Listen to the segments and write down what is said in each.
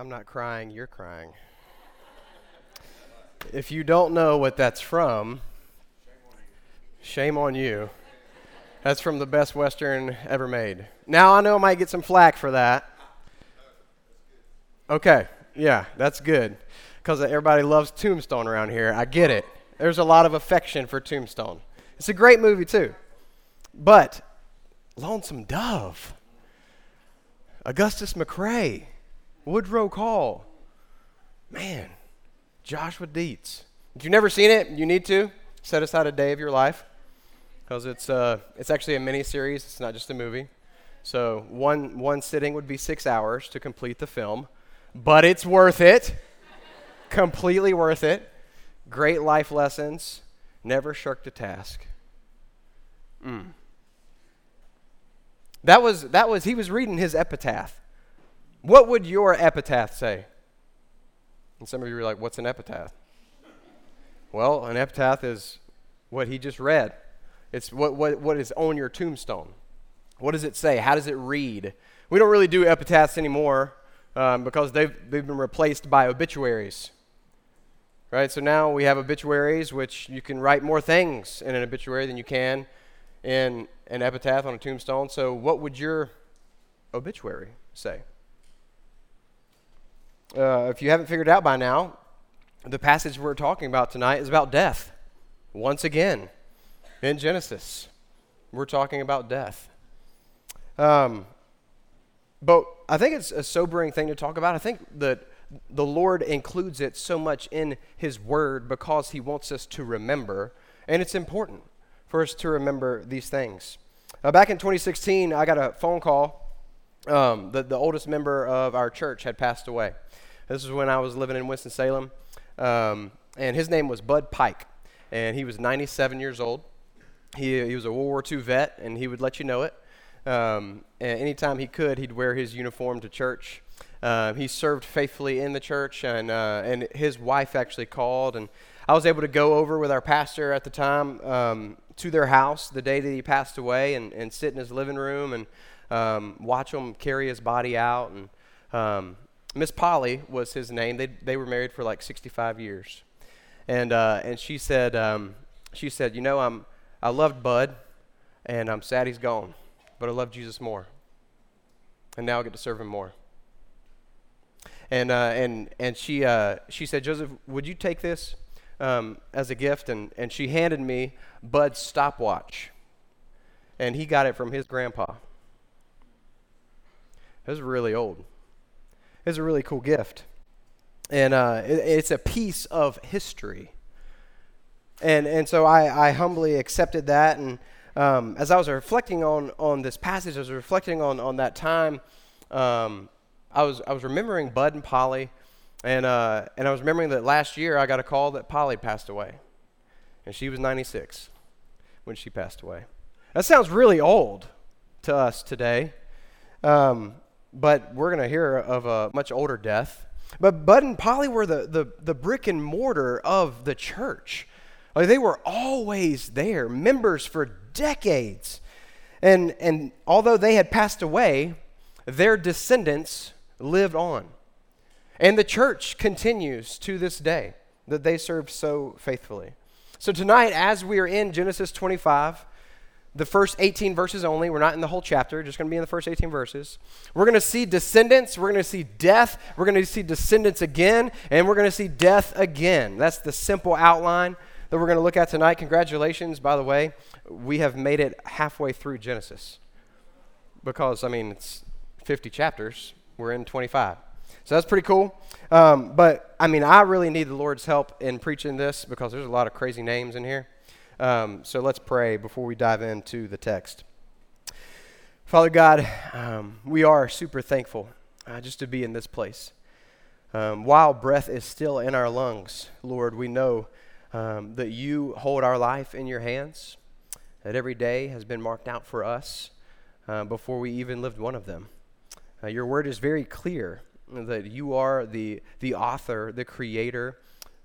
I'm not crying, you're crying. If you don't know what that's from, shame on you. That's from the best Western ever made. Now, I know I might get some flack for that. Okay, yeah, that's good. Because everybody loves Tombstone around here. I get it. There's a lot of affection for Tombstone. It's a great movie, too. But, Lonesome Dove, Augustus McCrae, Woodrow Call, man, Joshua Deets. If you've never seen it, you need to set aside a day of your life because it's, uh, it's actually a mini series. It's not just a movie. So one, one sitting would be six hours to complete the film, but it's worth it. Completely worth it. Great life lessons. Never shirked a task. Mm. That was, that was, he was reading his epitaph. What would your epitaph say? And some of you are like, what's an epitaph? Well, an epitaph is what he just read. It's what, what, what is on your tombstone. What does it say? How does it read? We don't really do epitaphs anymore um, because they've, they've been replaced by obituaries. Right? So now we have obituaries, which you can write more things in an obituary than you can in an epitaph on a tombstone. So, what would your obituary say? Uh, if you haven't figured out by now, the passage we're talking about tonight is about death. Once again, in Genesis, we're talking about death. Um, but I think it's a sobering thing to talk about. I think that the Lord includes it so much in His Word because He wants us to remember, and it's important for us to remember these things. Uh, back in 2016, I got a phone call. Um, the, the oldest member of our church had passed away. This was when I was living in Winston-Salem. Um, and his name was Bud Pike. And he was 97 years old. He, he was a World War II vet, and he would let you know it. Um, and anytime he could, he'd wear his uniform to church. Uh, he served faithfully in the church, and, uh, and his wife actually called. And I was able to go over with our pastor at the time um, to their house the day that he passed away and, and sit in his living room and um, watch him carry his body out. And um, Miss Polly was his name. They, they were married for like 65 years. And, uh, and she said, um, she said, you know, I'm, I loved Bud, and I'm sad he's gone, but I love Jesus more. And now I get to serve him more. And, uh, and, and she, uh, she said, Joseph, would you take this um, as a gift? And, and she handed me Bud's stopwatch. And he got it from his grandpa. It was really old. It was a really cool gift. And uh, it, it's a piece of history. And, and so I, I humbly accepted that. And um, as I was reflecting on, on this passage, I was reflecting on, on that time, um, I, was, I was remembering Bud and Polly. And, uh, and I was remembering that last year I got a call that Polly passed away. And she was 96 when she passed away. That sounds really old to us today. Um, but we're going to hear of a much older death. But Bud and Polly were the, the, the brick and mortar of the church. Like they were always there, members for decades. And, and although they had passed away, their descendants lived on. And the church continues to this day that they served so faithfully. So tonight, as we are in Genesis 25, the first 18 verses only, we're not in the whole chapter, just going to be in the first 18 verses. We're going to see descendants, we're going to see death, we're going to see descendants again, and we're going to see death again. That's the simple outline that we're going to look at tonight. Congratulations, by the way, we have made it halfway through Genesis. Because, I mean, it's 50 chapters, we're in 25. So that's pretty cool. Um, but I mean, I really need the Lord's help in preaching this because there's a lot of crazy names in here. Um, so let's pray before we dive into the text. Father God, um, we are super thankful uh, just to be in this place. Um, while breath is still in our lungs, Lord, we know um, that you hold our life in your hands, that every day has been marked out for us uh, before we even lived one of them. Uh, your word is very clear that you are the, the author, the creator,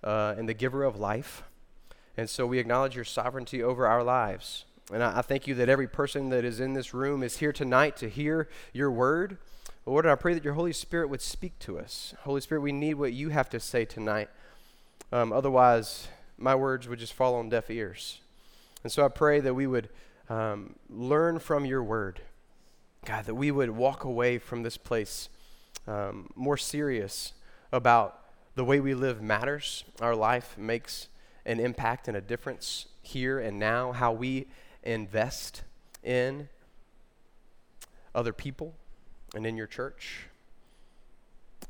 uh, and the giver of life. And so we acknowledge your sovereignty over our lives. And I, I, thank you that every person that is in this room is here tonight to hear your word. Lord, I pray that your Holy Spirit would speak to us. Holy Spirit, we need what you have to say tonight. Um, otherwise, my words would just fall on deaf ears. And so I pray that we would um, learn from your word. God, that we would walk away from this place um, more serious about the way we live matters. Our life makes an impact and a difference here and now, how we invest in other people and in your church.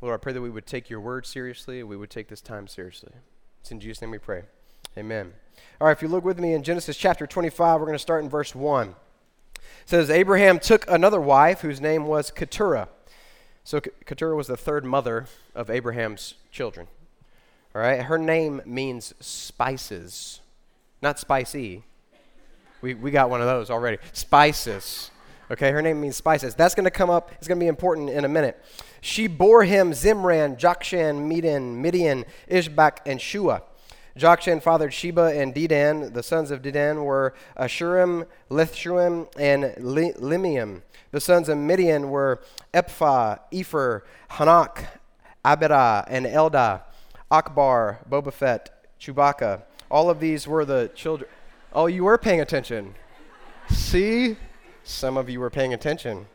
Lord, I pray that we would take your word seriously, we would take this time seriously. It's in Jesus' name we pray. Amen. All right, if you look with me in Genesis chapter 25, we're going to start in verse 1. It says, Abraham took another wife whose name was Keturah. So Keturah was the third mother of Abraham's children. All right, her name means spices, not spicy. We, we got one of those already. Spices. Okay, her name means spices. That's going to come up, it's going to be important in a minute. She bore him Zimran, Jokshan, Medan, Midian, Ishbak, and Shuah. Jokshan fathered Sheba and Dedan. The sons of Dedan were Ashurim, Lithshuim, and Limium. The sons of Midian were Ephah, Epher, Hanoch, Abidah, and Eldah, Ackbar, Bobaphet, Chewbacca. All of these were the children. Oh, you were paying attention. See? Some of you were paying attention.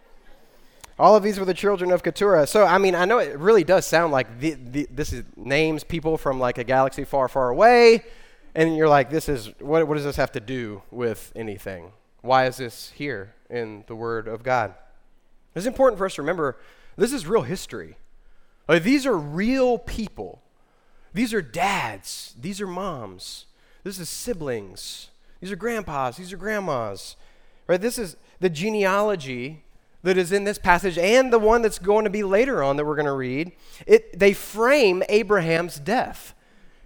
All of these were the children of Keturah. So, I mean, I know it really does sound like the, the, this is names people from like a galaxy far, far away. And you're like, this is, what, what does this have to do with anything? Why is this here in the Word of God? It's important for us to remember this is real history. Like, these are real people. These are dads. These are moms. This is siblings. These are grandpas. These are grandmas. Right? This is the genealogy that is in this passage and the one that's going to be later on that we're going to read, it, they frame Abraham's death.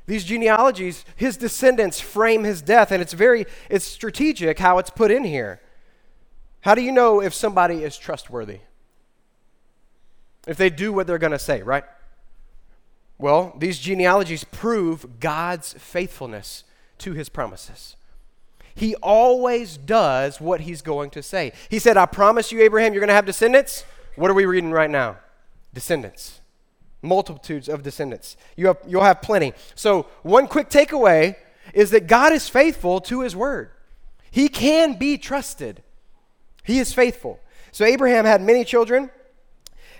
These genealogies, his descendants frame his death, and it's very it's strategic how it's put in here. How do you know if somebody is trustworthy? If they do what they're going to say, right? Well, these genealogies prove God's faithfulness to his promises. He always does what he's going to say. He said, I promise you, Abraham, you're going to have descendants. What are we reading right now? Descendants. Multitudes of descendants. You have, you'll have plenty. So, one quick takeaway is that God is faithful to his word. He can be trusted. He is faithful. So, Abraham had many children,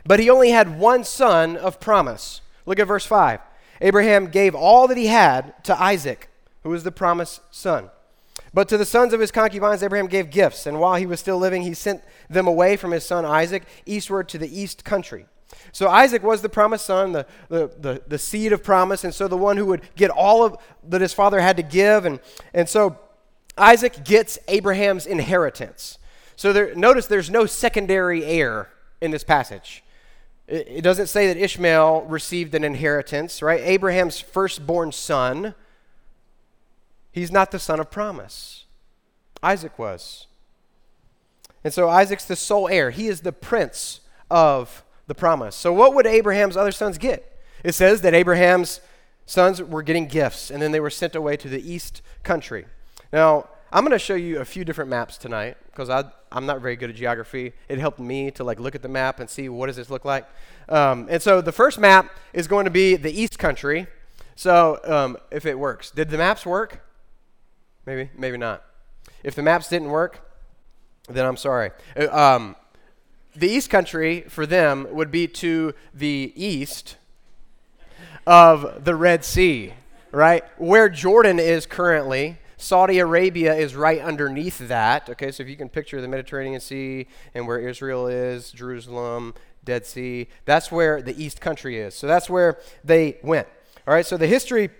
but he only had one son of promise. Look at verse 5. Abraham gave all that he had to Isaac, who was the promised son. But to the sons of his concubines, Abraham gave gifts, and while he was still living, he sent them away from his son Isaac eastward to the east country. So Isaac was the promised son, the, the, the, the, seed of promise, and so the one who would get all of that his father had to give. And, and so Isaac gets Abraham's inheritance. So there, notice there's no secondary heir in this passage. It, doesn't say that Ishmael received an inheritance, right? Abraham's firstborn son He's not the son of promise. Isaac was. And so Isaac's the sole heir. He is the prince of the promise. So, what would Abraham's other sons get? It says that Abraham's sons were getting gifts, and then they were sent away to the east country. Now, I'm going to show you a few different maps tonight because I'm not very good at geography. It helped me to like look at the map and see what does this look like. Um, and so the first map is going to be the east country. So um, if it works, did the maps work? Maybe, maybe not. If the maps didn't work, then I'm sorry. Uh, um, the East Country for them would be to the east of the Red Sea, right? Where Jordan is currently, Saudi Arabia is right underneath that. Okay, so if you can picture the Mediterranean Sea and where Israel is, Jerusalem, Dead Sea, that's where the East Country is. So that's where they went. All right, so the history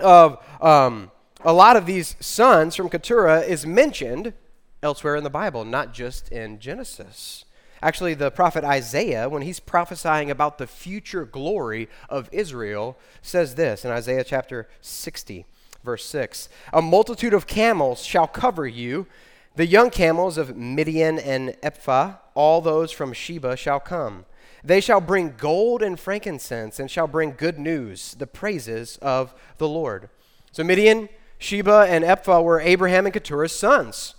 of um, a lot of these sons from Keturah is mentioned elsewhere in the Bible, not just in Genesis. Actually, the prophet Isaiah, when he's prophesying about the future glory of Israel, says this in Isaiah chapter 60, verse 6 A multitude of camels shall cover you, the young camels of Midian and Ephah, all those from Sheba shall come. They shall bring gold and frankincense, and shall bring good news, the praises of the Lord. So, Midian, Sheba and Ephah were Abraham and Keturah's sons.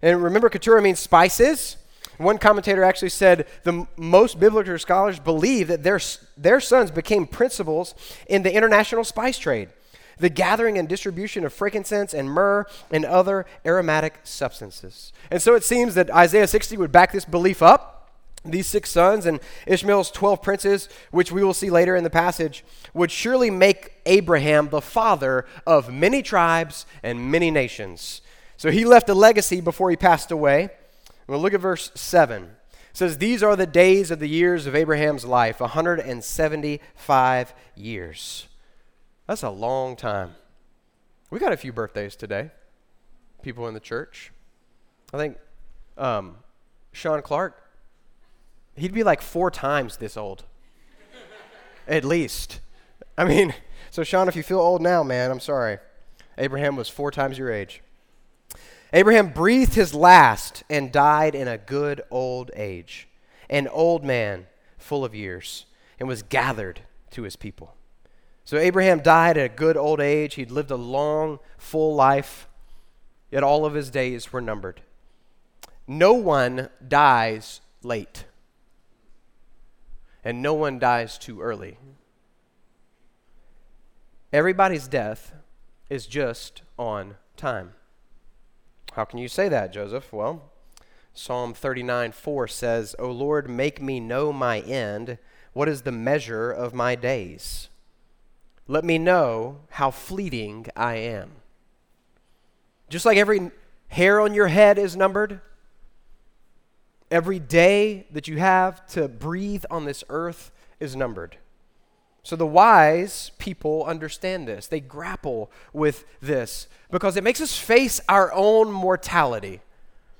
And remember, Keturah means spices. One commentator actually said the most biblical scholars believe that their, their sons became principals in the international spice trade, the gathering and distribution of frankincense and myrrh and other aromatic substances. And so it seems that Isaiah 60 would back this belief up. These six sons and Ishmael's 12 princes, which we will see later in the passage, would surely make Abraham the father of many tribes and many nations. So he left a legacy before he passed away. Well, look at verse 7. It says, These are the days of the years of Abraham's life, 175 years. That's a long time. We got a few birthdays today, people in the church. I think um, Sean Clark He'd be like four times this old. At least. I mean, so Sean, if you feel old now, man, I'm sorry. Abraham was four times your age. Abraham breathed his last and died in a good old age, an old man full of years, and was gathered to his people. So Abraham died at a good old age. He'd lived a long, full life, yet all of his days were numbered. No one dies late and no one dies too early. Everybody's death is just on time. How can you say that, Joseph? Well, Psalm 39 4 says, O Lord, make me know my end. What is the measure of my days? Let me know how fleeting I am. Just like every hair on your head is numbered, Every day that you have to breathe on this earth is numbered. So the wise people understand this. They grapple with this because it makes us face our own mortality,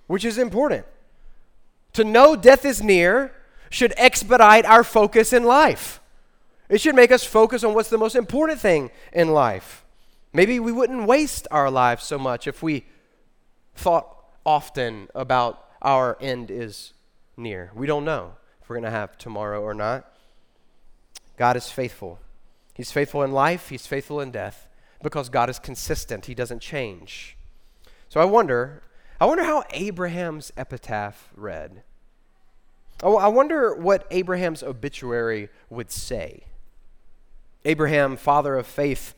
which is important. To know death is near should expedite our focus in life. It should make us focus on what's the most important thing in life. Maybe we wouldn't waste our lives so much if we thought often about our end is near. We don't know if we're going to have tomorrow or not. God is faithful. He's faithful in life, He's faithful in death because God is consistent. He doesn't change. So I wonder, I wonder how Abraham's epitaph read. Oh, I wonder what Abraham's obituary would say. Abraham, father of faith,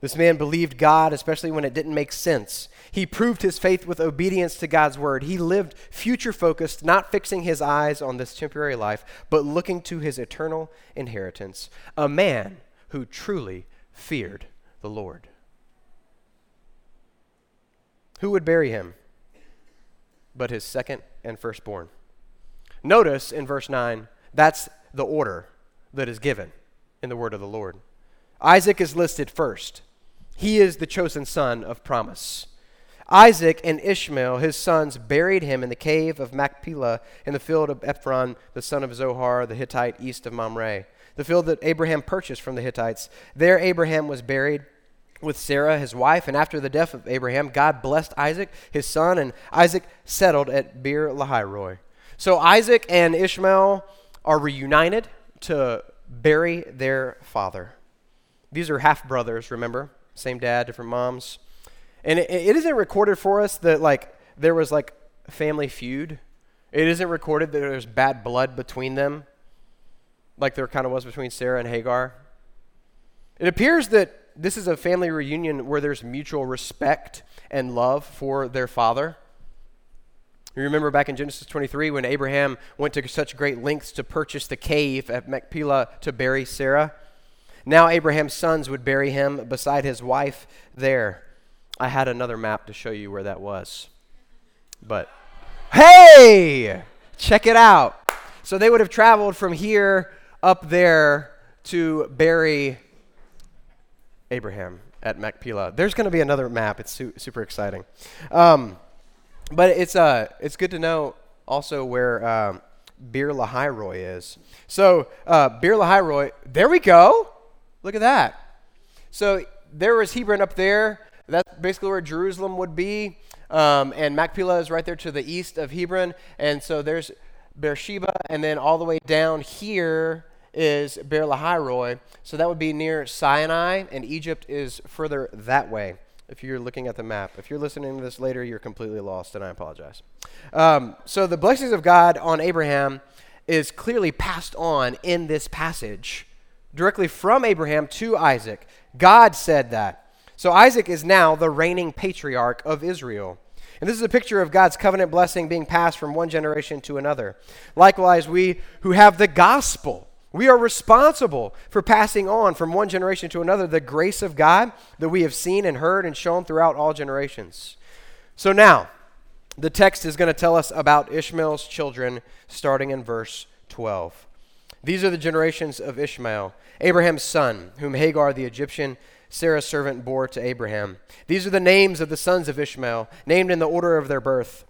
this man believed God, especially when it didn't make sense. He proved his faith with obedience to God's word. He lived future focused, not fixing his eyes on this temporary life, but looking to his eternal inheritance. A man who truly feared the Lord. Who would bury him? But his second and firstborn. Notice in verse 9, that's the order that is given in the word of the Lord. Isaac is listed first. He is the chosen son of promise. Isaac and Ishmael, his sons, buried him in the cave of Machpelah in the field of Ephron, the son of Zohar, the Hittite, east of Mamre, the field that Abraham purchased from the Hittites. There Abraham was buried with Sarah, his wife, and after the death of Abraham, God blessed Isaac, his son, and Isaac settled at Beer Lahai So Isaac and Ishmael are reunited to bury their father. These are half brothers, remember? same dad, different moms. And it, it isn't recorded for us that like there was like family feud. It isn't recorded that there's bad blood between them, like there kind of was between Sarah and Hagar. It appears that this is a family reunion where there's mutual respect and love for their father. You remember back in Genesis 23 when Abraham went to such great lengths to purchase the cave at Machpelah to bury Sarah? Now Abraham's sons would bury him beside his wife there. I had another map to show you where that was. But hey, check it out. So they would have traveled from here up there to bury Abraham at Machpelah. There's going to be another map. It's su- super exciting. Um, but it's, uh, it's good to know also where um, Beer Lahai Roi is. So, uh, Beer Lahai Roi, there we go. Look at that. So there was Hebron up there. That's basically where Jerusalem would be. Um, and Machpelah is right there to the east of Hebron. And so there's Beersheba. And then all the way down here is Beer Lahai Roi. So that would be near Sinai. And Egypt is further that way. If you're looking at the map. If you're listening to this later, you're completely lost, and I apologize. Um, so the blessings of God on Abraham is clearly passed on in this passage, directly from Abraham to Isaac. God said that. So Isaac is now the reigning patriarch of Israel. And this is a picture of God's covenant blessing being passed from one generation to another. Likewise, we who have the gospel, we are responsible for passing on from one generation to another the grace of God that we have seen and heard and shown throughout all generations. So now, the text is going to tell us about Ishmael's children starting in verse 12. These are the generations of Ishmael, Abraham's son, whom Hagar the Egyptian Sarah's servant bore to Abraham. These are the names of the sons of Ishmael, named in the order of their birth.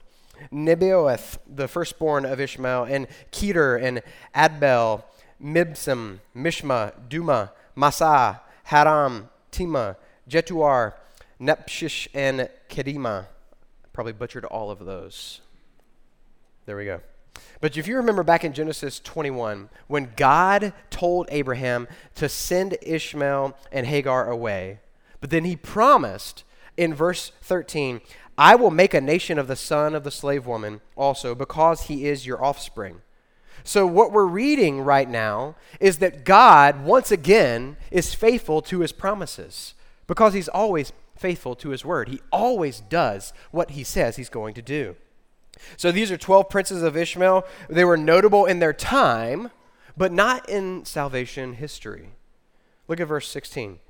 Nebaioth, the firstborn of Ishmael, and Kedar, and Adbeel, Mibsam, Mishma, Dumah, Massa, Haram, Tema, Jetur, Nepshish, and Kedemah. Probably butchered all of those. There we go. But if you remember back in Genesis 21, when God told Abraham to send Ishmael and Hagar away, but then he promised in verse 13, I will make a nation of the son of the slave woman also, because he is your offspring. So, what we're reading right now is that God, once again, is faithful to his promises because he's always faithful to his word. He always does what he says he's going to do. So these are 12 princes of Ishmael. They were notable in their time, but not in salvation history. Look at verse 16.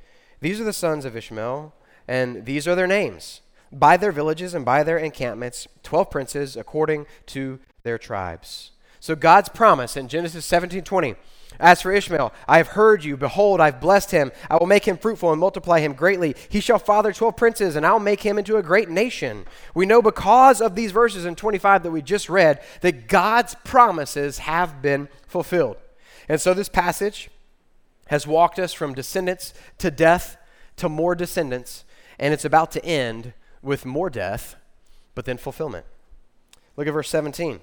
These are the sons of Ishmael, and these are their names. By their villages and by their encampments, 12 princes according to their tribes. So God's promise in Genesis 17 20 as for Ishmael, I have heard you. Behold, I've blessed him. I will make him fruitful and multiply him greatly. He shall father 12 princes, and I will make him into a great nation. We know because of these verses in 25 that we just read that God's promises have been fulfilled. And so this passage has walked us from descendants to death to more descendants, and it's about to end with more death, but then fulfillment. Look at verse 17.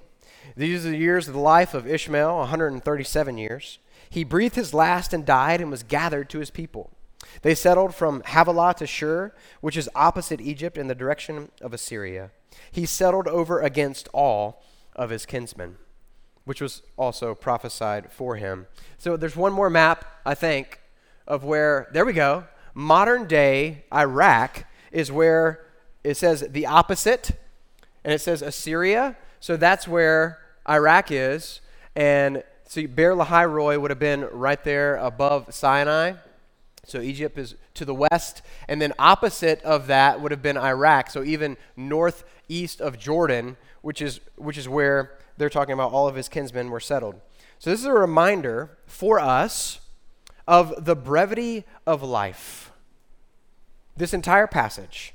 These are the years of the life of Ishmael, 137 years. He breathed his last and died and was gathered to his people. They settled from Havilah to Shur, which is opposite Egypt in the direction of Assyria. He settled over against all of his kinsmen, which was also prophesied for him. So there's one more map, I think, of where, there we go, modern day Iraq is where it says the opposite, and it says Assyria. So that's where Iraq is. And see, Beer Lahai Roi would have been right there above Sinai. So Egypt is to the west. And then opposite of that would have been Iraq. So even northeast of Jordan, which is, which is where they're talking about all of his kinsmen were settled. So this is a reminder for us of the brevity of life. This entire passage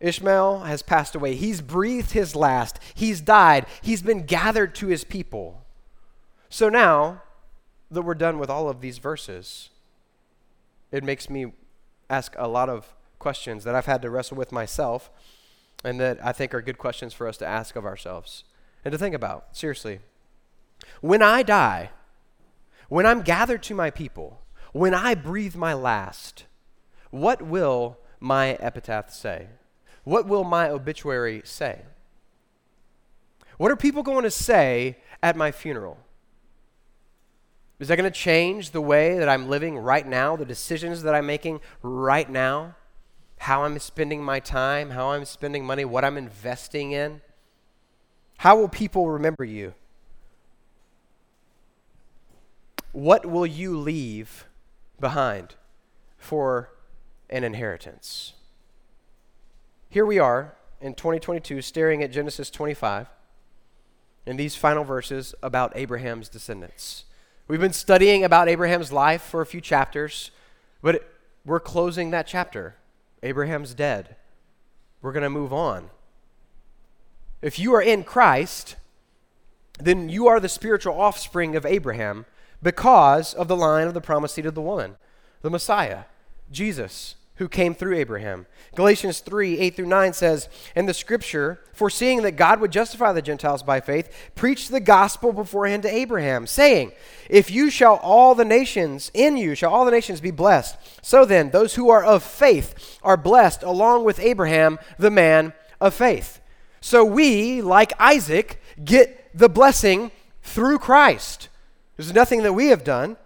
Ishmael has passed away. He's breathed his last. He's died. He's been gathered to his people. So now that we're done with all of these verses, it makes me ask a lot of questions that I've had to wrestle with myself and that I think are good questions for us to ask of ourselves and to think about. Seriously. When I die, when I'm gathered to my people, when I breathe my last, what will my epitaph say? What will my obituary say? What are people going to say at my funeral? Is that going to change the way that I'm living right now, the decisions that I'm making right now, how I'm spending my time, how I'm spending money, what I'm investing in? How will people remember you? What will you leave behind for an inheritance? Here we are in 2022 staring at Genesis 25 in these final verses about Abraham's descendants. We've been studying about Abraham's life for a few chapters, but we're closing that chapter. Abraham's dead. We're going to move on. If you are in Christ, then you are the spiritual offspring of Abraham because of the line of the promised seed of the woman, the Messiah, Jesus, who came through Abraham. Galatians 3 8 through 9 says, And the scripture, foreseeing that God would justify the Gentiles by faith, preached the gospel beforehand to Abraham, saying, If you shall all the nations, in you shall all the nations be blessed. So then, those who are of faith are blessed along with Abraham, the man of faith. So we, like Isaac, get the blessing through Christ. There's nothing that we have done.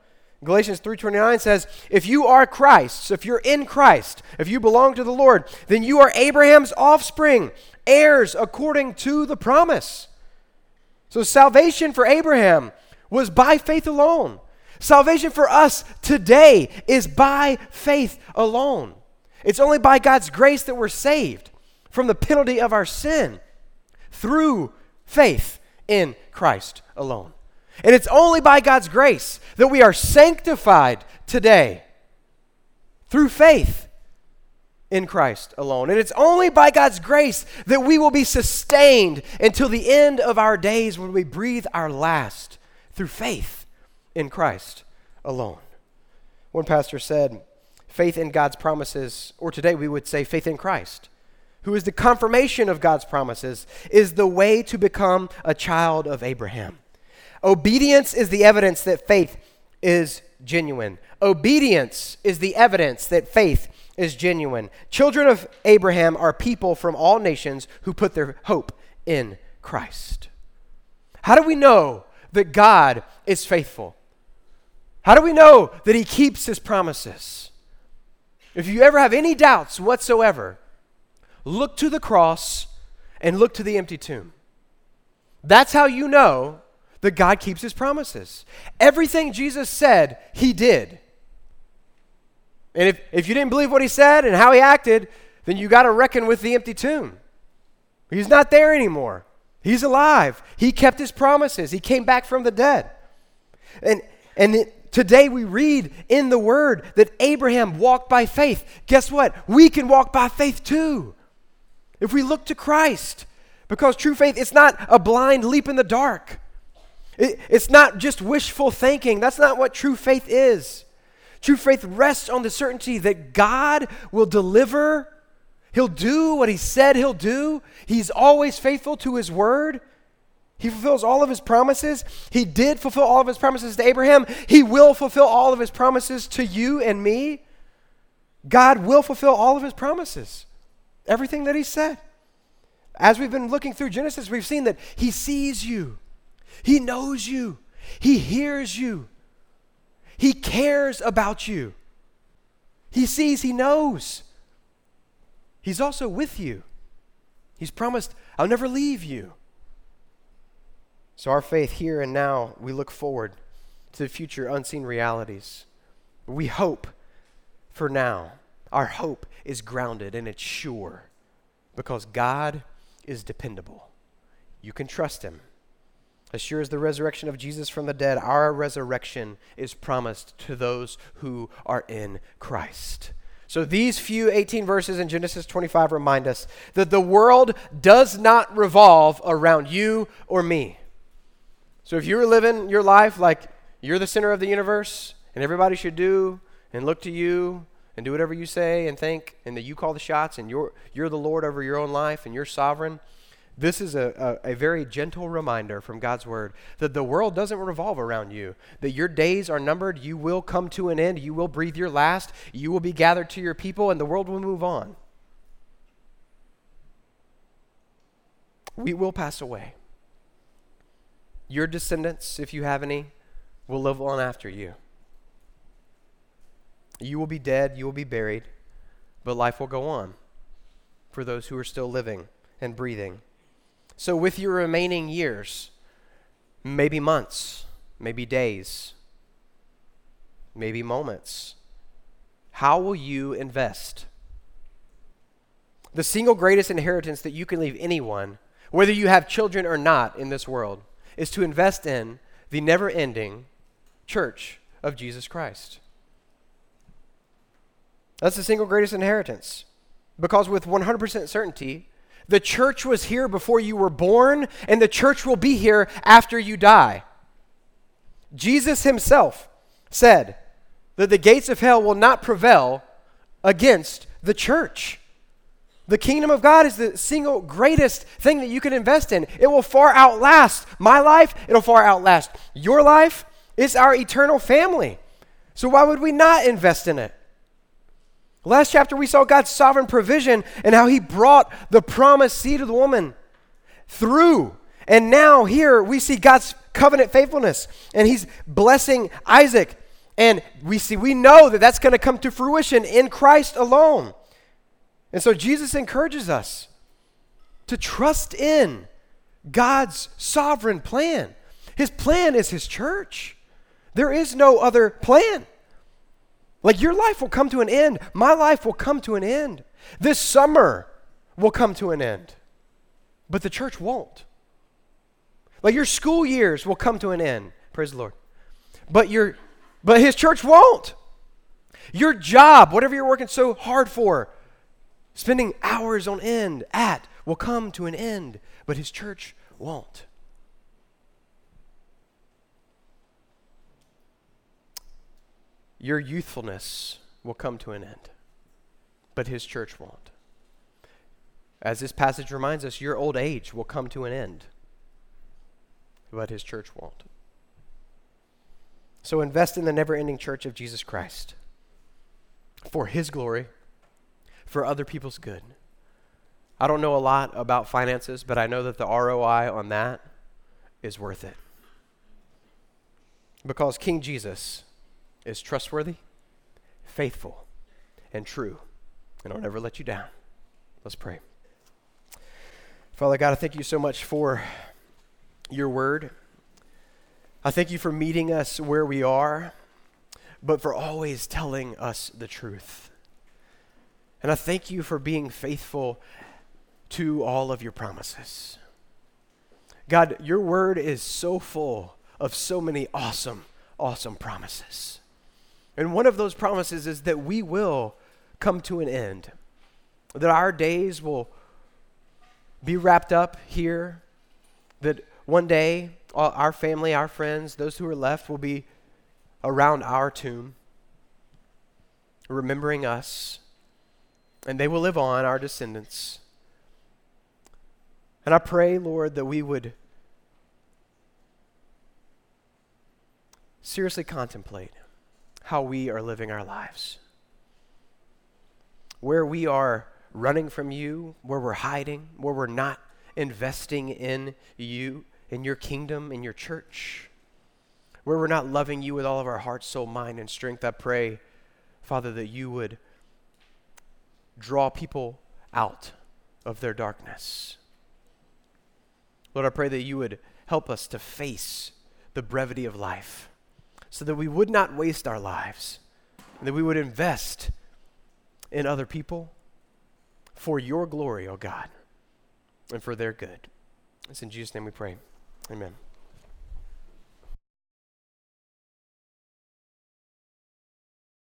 Galatians 3:29 says, "If you are Christ, if you're in Christ, if you belong to the Lord, then you are Abraham's offspring, heirs according to the promise." So salvation for Abraham was by faith alone. Salvation for us today is by faith alone. It's only by God's grace that we're saved from the penalty of our sin through faith in Christ alone. And it's only by God's grace that we are sanctified today through faith in Christ alone. And it's only by God's grace that we will be sustained until the end of our days when we breathe our last through faith in Christ alone. One pastor said, faith in God's promises, or today we would say faith in Christ, who is the confirmation of God's promises, is the way to become a child of Abraham. Obedience is the evidence that faith is genuine. Obedience is the evidence that faith is genuine. Children of Abraham are people from all nations who put their hope in Christ. How do we know that God is faithful? How do we know that He keeps His promises? If you ever have any doubts whatsoever, look to the cross and look to the empty tomb. That's how you know that God keeps his promises. Everything Jesus said, he did. And if, if you didn't believe what he said and how he acted, then you got to reckon with the empty tomb. He's not there anymore. He's alive. He kept his promises. He came back from the dead. And, and it, today we read in the word that Abraham walked by faith. Guess what? We can walk by faith too. If we look to Christ. Because true faith, it's not a blind leap in the dark. It, it's not just wishful thinking. That's not what true faith is. True faith rests on the certainty that God will deliver. He'll do what He said He'll do. He's always faithful to His word. He fulfills all of His promises. He did fulfill all of His promises to Abraham. He will fulfill all of His promises to you and me. God will fulfill all of His promises, everything that He said. As we've been looking through Genesis, we've seen that He sees you. He knows you, He hears you, He cares about you. He sees, He knows. He's also with you. He's promised, I'll never leave you. So, our faith here and now, we look forward to the future unseen realities. We hope for now. Our hope is grounded and it's sure because God is dependable. You can trust Him. As sure as the resurrection of Jesus from the dead, our resurrection is promised to those who are in Christ. So these few 18 verses in Genesis 25 remind us that the world does not revolve around you or me. So if you're living your life like you're the center of the universe and everybody should do and look to you and do whatever you say and think and that you call the shots and you're, you're the Lord over your own life and you're sovereign, this is a, a, a, very gentle reminder from God's word that the world doesn't revolve around you, that your days are numbered, you will come to an end, you will breathe your last, you will be gathered to your people, and the world will move on. We will pass away. Your descendants, if you have any, will live on after you. You will be dead, you will be buried, but life will go on for those who are still living and breathing. So, with your remaining years, maybe months, maybe days, maybe moments, how will you invest? The single greatest inheritance that you can leave anyone, whether you have children or not in this world, is to invest in the never ending church of Jesus Christ. That's the single greatest inheritance. Because with 100% certainty, the church was here before you were born, and the church will be here after you die. Jesus himself said that the gates of hell will not prevail against the church. The kingdom of God is the single greatest thing that you can invest in. It will far outlast my life, it'll far outlast your life. It's our eternal family. So why would we not invest in it? Last chapter, we saw God's sovereign provision and how He brought the promised seed of the woman through. And now, here, we see God's covenant faithfulness, and He's blessing Isaac. And we see, we know that that's going to come to fruition in Christ alone. And so, Jesus encourages us to trust in God's sovereign plan. His plan is His church. There is no other plan. Like your life will come to an end. My life will come to an end. This summer will come to an end. But the church won't. Like your school years will come to an end. Praise the Lord. But your but his church won't. Your job, whatever you're working so hard for, spending hours on end at, will come to an end, but his church won't. Your youthfulness will come to an end, but his church won't. As this passage reminds us, your old age will come to an end, but his church won't. So invest in the never ending church of Jesus Christ for his glory, for other people's good. I don't know a lot about finances, but I know that the ROI on that is worth it. Because King Jesus is trustworthy, faithful, and true, and I'll never let you down. Let's pray. Father God, I thank you so much for your word. I thank you for meeting us where we are, but for always telling us the truth. And I thank you for being faithful to all of your promises. God, your word is so full of so many awesome, awesome promises. And one of those promises is that we will come to an end, that our days will be wrapped up here, that one day uh, our family, our friends, those who are left will be around our tomb, remembering us, and they will live on, our descendants. And I pray, Lord, that we would seriously contemplate how we are living our lives. Where we are running from you, where we're hiding, where we're not investing in you, in your kingdom, in your church, where we're not loving you with all of our heart, soul, mind, and strength, I pray, Father, that you would draw people out of their darkness. Lord, I pray that you would help us to face the brevity of life so that we would not waste our lives, and that we would invest in other people for your glory, O oh God, and for their good. It's in Jesus' name we pray. Amen.